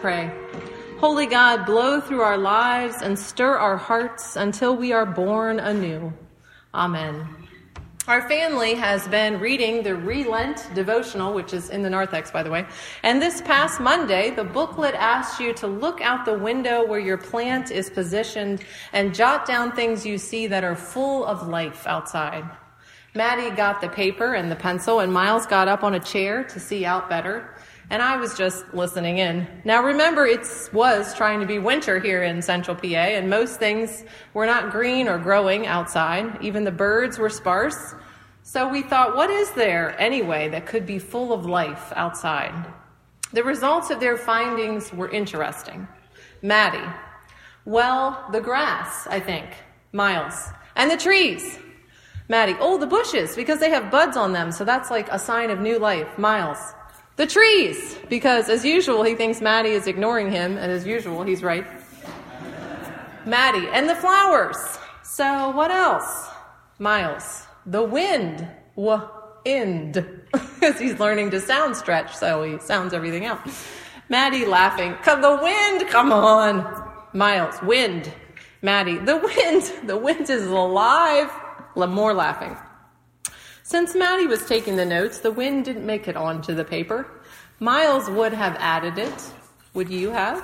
pray. Holy God, blow through our lives and stir our hearts until we are born anew. Amen. Our family has been reading the Relent devotional, which is in the narthex, by the way. And this past Monday, the booklet asks you to look out the window where your plant is positioned and jot down things you see that are full of life outside. Maddie got the paper and the pencil, and Miles got up on a chair to see out better. And I was just listening in. Now remember, it was trying to be winter here in central PA, and most things were not green or growing outside. Even the birds were sparse. So we thought, what is there anyway that could be full of life outside? The results of their findings were interesting. Maddie, well, the grass, I think. Miles, and the trees. Maddie, oh, the bushes, because they have buds on them, so that's like a sign of new life. Miles, the trees, because as usual, he thinks Maddie is ignoring him, and as usual, he's right. Maddie, and the flowers. So what else? Miles, the wind. Wind. Because he's learning to sound stretch, so he sounds everything out. Maddie laughing. Come the wind, come on. Miles, wind. Maddie, the wind. The wind is alive. More laughing. Since Maddie was taking the notes, the wind didn't make it onto the paper. Miles would have added it. Would you have?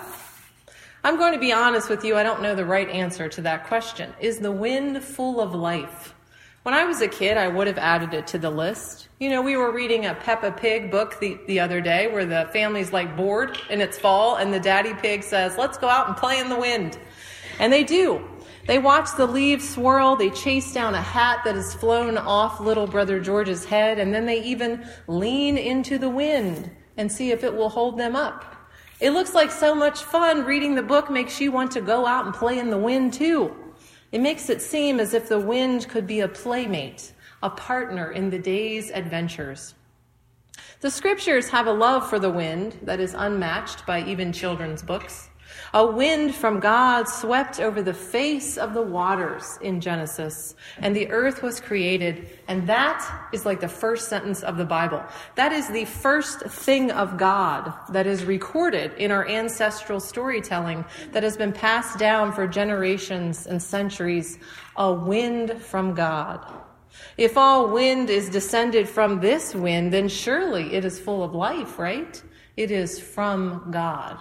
I'm going to be honest with you, I don't know the right answer to that question. Is the wind full of life? When I was a kid, I would have added it to the list. You know, we were reading a Peppa Pig book the, the other day where the family's like bored and it's fall and the daddy pig says, let's go out and play in the wind. And they do. They watch the leaves swirl, they chase down a hat that has flown off little brother George's head, and then they even lean into the wind and see if it will hold them up. It looks like so much fun. Reading the book makes you want to go out and play in the wind too. It makes it seem as if the wind could be a playmate, a partner in the day's adventures. The scriptures have a love for the wind that is unmatched by even children's books. A wind from God swept over the face of the waters in Genesis, and the earth was created. And that is like the first sentence of the Bible. That is the first thing of God that is recorded in our ancestral storytelling that has been passed down for generations and centuries. A wind from God. If all wind is descended from this wind, then surely it is full of life, right? It is from God.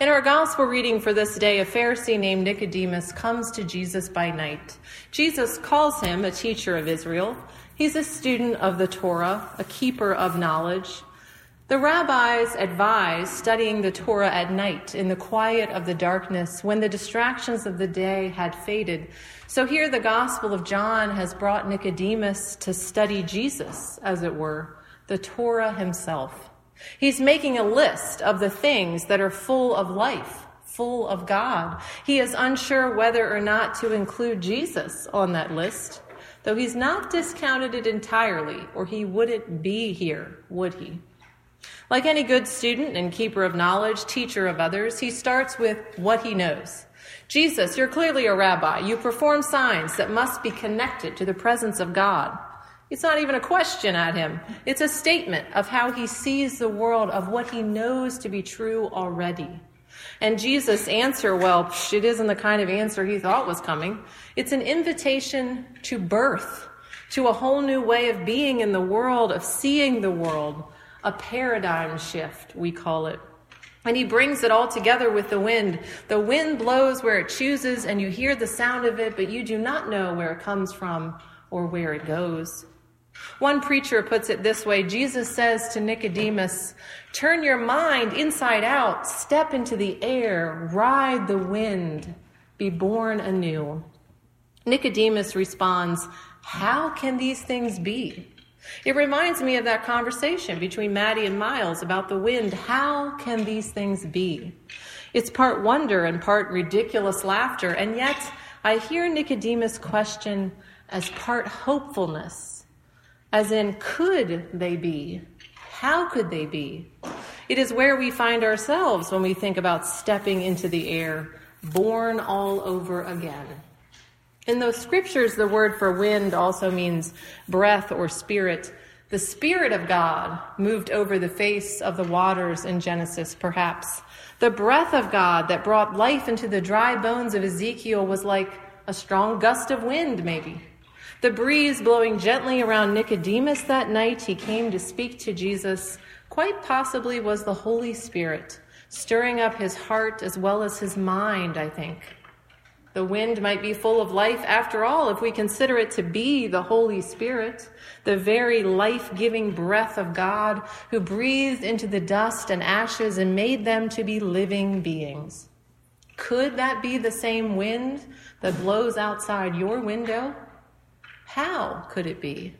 In our gospel reading for this day, a Pharisee named Nicodemus comes to Jesus by night. Jesus calls him a teacher of Israel. He's a student of the Torah, a keeper of knowledge. The rabbis advise studying the Torah at night in the quiet of the darkness when the distractions of the day had faded. So here the Gospel of John has brought Nicodemus to study Jesus, as it were, the Torah himself. He's making a list of the things that are full of life, full of God. He is unsure whether or not to include Jesus on that list, though he's not discounted it entirely, or he wouldn't be here, would he? Like any good student and keeper of knowledge, teacher of others, he starts with what he knows. Jesus, you're clearly a rabbi. You perform signs that must be connected to the presence of God. It's not even a question at him. It's a statement of how he sees the world, of what he knows to be true already. And Jesus' answer, well, it isn't the kind of answer he thought was coming. It's an invitation to birth, to a whole new way of being in the world, of seeing the world, a paradigm shift, we call it. And he brings it all together with the wind. The wind blows where it chooses, and you hear the sound of it, but you do not know where it comes from or where it goes. One preacher puts it this way Jesus says to Nicodemus, Turn your mind inside out, step into the air, ride the wind, be born anew. Nicodemus responds, How can these things be? It reminds me of that conversation between Maddie and Miles about the wind. How can these things be? It's part wonder and part ridiculous laughter, and yet I hear Nicodemus' question as part hopefulness as in, could they be? How could they be? It is where we find ourselves when we think about stepping into the air, born all over again. In those scriptures, the word for wind also means breath or spirit. The Spirit of God moved over the face of the waters in Genesis, perhaps. The breath of God that brought life into the dry bones of Ezekiel was like a strong gust of wind, maybe. The breeze blowing gently around Nicodemus that night he came to speak to Jesus quite possibly was the Holy Spirit, stirring up his heart as well as his mind, I think. The wind might be full of life after all if we consider it to be the Holy Spirit, the very life giving breath of God who breathed into the dust and ashes and made them to be living beings. Could that be the same wind that blows outside your window? How could it be?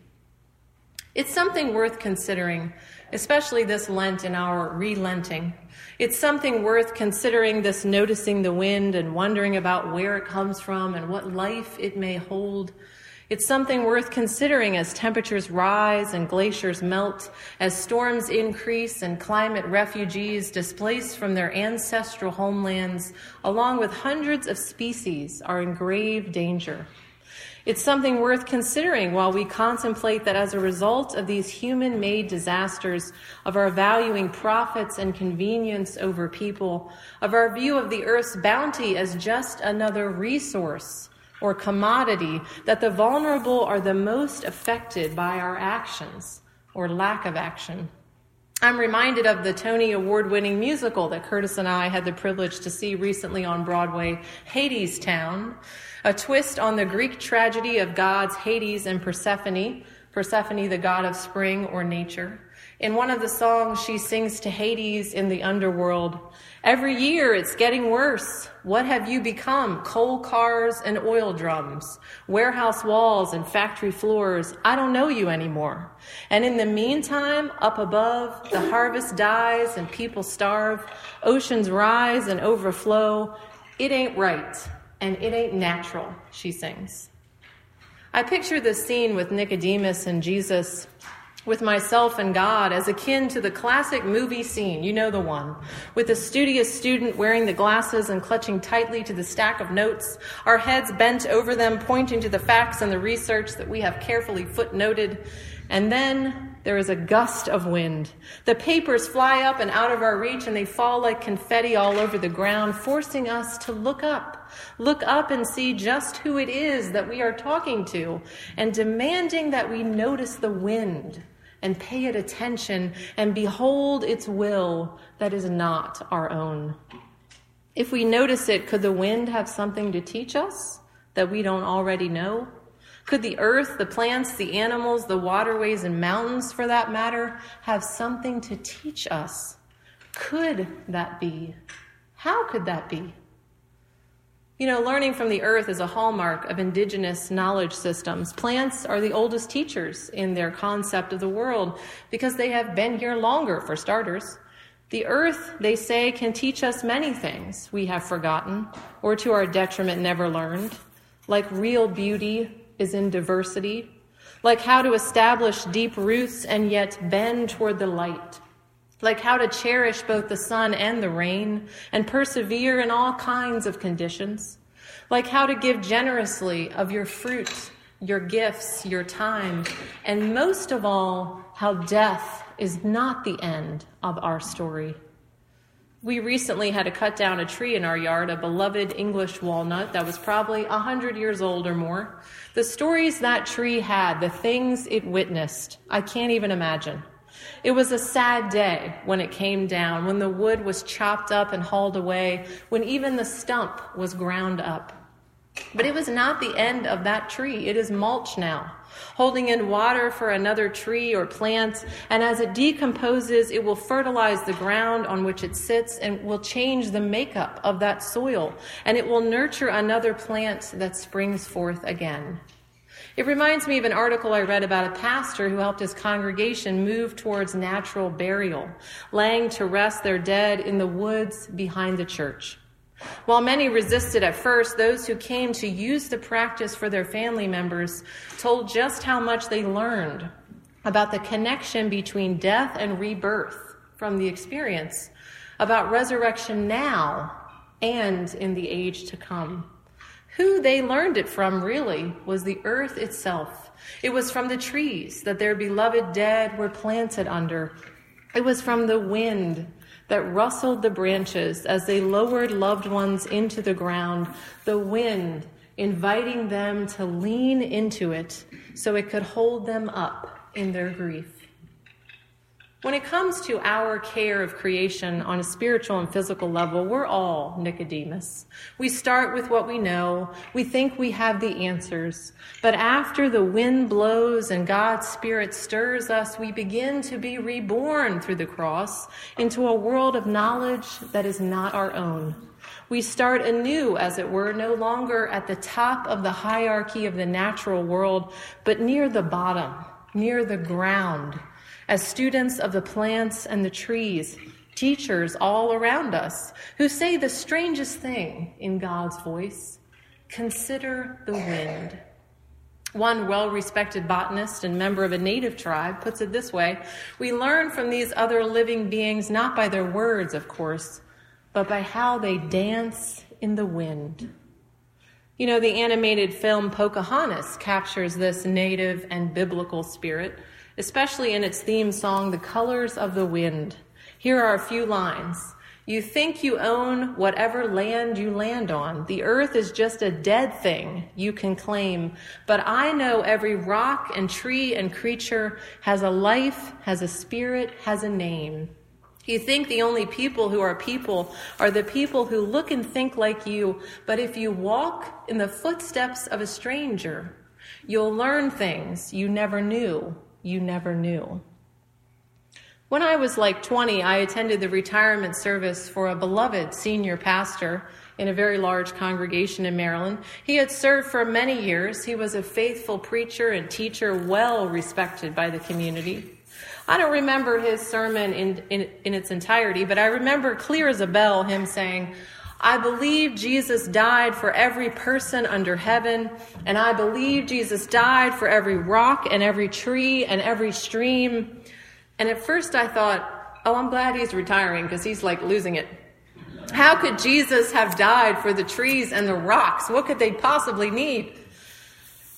It's something worth considering, especially this Lent and our relenting. It's something worth considering this noticing the wind and wondering about where it comes from and what life it may hold. It's something worth considering as temperatures rise and glaciers melt, as storms increase and climate refugees displaced from their ancestral homelands, along with hundreds of species, are in grave danger. It's something worth considering while we contemplate that as a result of these human made disasters, of our valuing profits and convenience over people, of our view of the earth's bounty as just another resource or commodity, that the vulnerable are the most affected by our actions or lack of action. I'm reminded of the Tony Award winning musical that Curtis and I had the privilege to see recently on Broadway, Hadestown, a twist on the Greek tragedy of gods Hades and Persephone, Persephone, the god of spring or nature. In one of the songs, she sings to Hades in the underworld Every year it's getting worse. What have you become? Coal cars and oil drums, warehouse walls and factory floors. I don't know you anymore. And in the meantime, up above, the harvest dies and people starve. Oceans rise and overflow. It ain't right and it ain't natural, she sings. I picture this scene with Nicodemus and Jesus with myself and God as akin to the classic movie scene, you know the one, with the studious student wearing the glasses and clutching tightly to the stack of notes, our heads bent over them, pointing to the facts and the research that we have carefully footnoted. And then there is a gust of wind. The papers fly up and out of our reach and they fall like confetti all over the ground, forcing us to look up, look up and see just who it is that we are talking to, and demanding that we notice the wind and pay it attention and behold its will that is not our own. If we notice it, could the wind have something to teach us that we don't already know? Could the earth, the plants, the animals, the waterways, and mountains, for that matter, have something to teach us? Could that be? How could that be? You know, learning from the earth is a hallmark of indigenous knowledge systems. Plants are the oldest teachers in their concept of the world because they have been here longer, for starters. The earth, they say, can teach us many things we have forgotten or to our detriment never learned, like real beauty is in diversity, like how to establish deep roots and yet bend toward the light. Like how to cherish both the sun and the rain and persevere in all kinds of conditions, like how to give generously of your fruit, your gifts, your time, and most of all, how death is not the end of our story. We recently had to cut down a tree in our yard, a beloved English walnut that was probably a hundred years old or more. The stories that tree had, the things it witnessed, I can't even imagine. It was a sad day when it came down, when the wood was chopped up and hauled away, when even the stump was ground up. But it was not the end of that tree. It is mulch now, holding in water for another tree or plant. And as it decomposes, it will fertilize the ground on which it sits and will change the makeup of that soil. And it will nurture another plant that springs forth again. It reminds me of an article I read about a pastor who helped his congregation move towards natural burial, laying to rest their dead in the woods behind the church. While many resisted at first, those who came to use the practice for their family members told just how much they learned about the connection between death and rebirth from the experience, about resurrection now and in the age to come. Who they learned it from, really, was the earth itself. It was from the trees that their beloved dead were planted under. It was from the wind that rustled the branches as they lowered loved ones into the ground, the wind inviting them to lean into it so it could hold them up in their grief. When it comes to our care of creation on a spiritual and physical level, we're all Nicodemus. We start with what we know. We think we have the answers. But after the wind blows and God's Spirit stirs us, we begin to be reborn through the cross into a world of knowledge that is not our own. We start anew, as it were, no longer at the top of the hierarchy of the natural world, but near the bottom, near the ground as students of the plants and the trees, teachers all around us who say the strangest thing in God's voice consider the wind. One well respected botanist and member of a native tribe puts it this way We learn from these other living beings not by their words, of course, but by how they dance in the wind. You know, the animated film Pocahontas captures this native and biblical spirit especially in its theme song, The Colors of the Wind. Here are a few lines. You think you own whatever land you land on. The earth is just a dead thing you can claim. But I know every rock and tree and creature has a life, has a spirit, has a name. You think the only people who are people are the people who look and think like you, but if you walk in the footsteps of a stranger, you'll learn things you never knew you never knew. When I was like 20, I attended the retirement service for a beloved senior pastor in a very large congregation in Maryland. He had served for many years. He was a faithful preacher and teacher, well respected by the community. I don't remember his sermon in, in, in its entirety, but I remember clear as a bell him saying, I believe Jesus died for every person under heaven, and I believe Jesus died for every rock and every tree and every stream. And at first I thought, oh, I'm glad he's retiring because he's like losing it. How could Jesus have died for the trees and the rocks? What could they possibly need?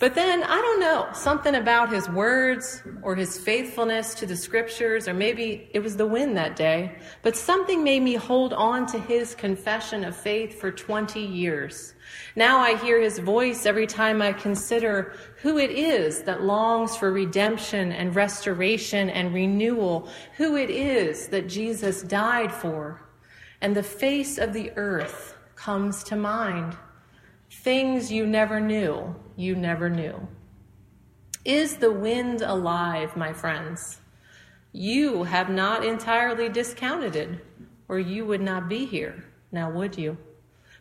But then, I don't know, something about his words or his faithfulness to the scriptures, or maybe it was the wind that day, but something made me hold on to his confession of faith for 20 years. Now I hear his voice every time I consider who it is that longs for redemption and restoration and renewal, who it is that Jesus died for. And the face of the earth comes to mind. Things you never knew, you never knew. Is the wind alive, my friends? You have not entirely discounted it, or you would not be here, now would you?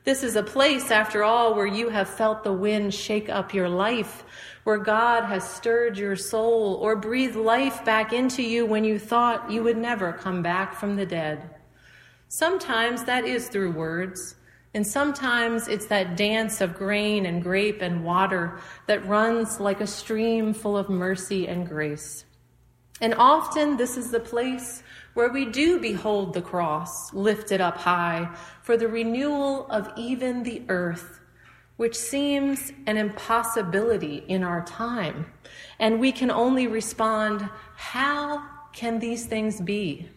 This is a place, after all, where you have felt the wind shake up your life, where God has stirred your soul or breathed life back into you when you thought you would never come back from the dead. Sometimes that is through words. And sometimes it's that dance of grain and grape and water that runs like a stream full of mercy and grace. And often this is the place where we do behold the cross lifted up high for the renewal of even the earth, which seems an impossibility in our time. And we can only respond, How can these things be?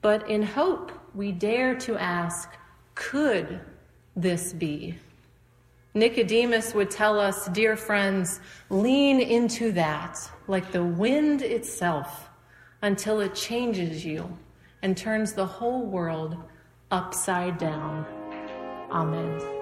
But in hope, we dare to ask, could this be? Nicodemus would tell us, dear friends, lean into that like the wind itself until it changes you and turns the whole world upside down. Amen.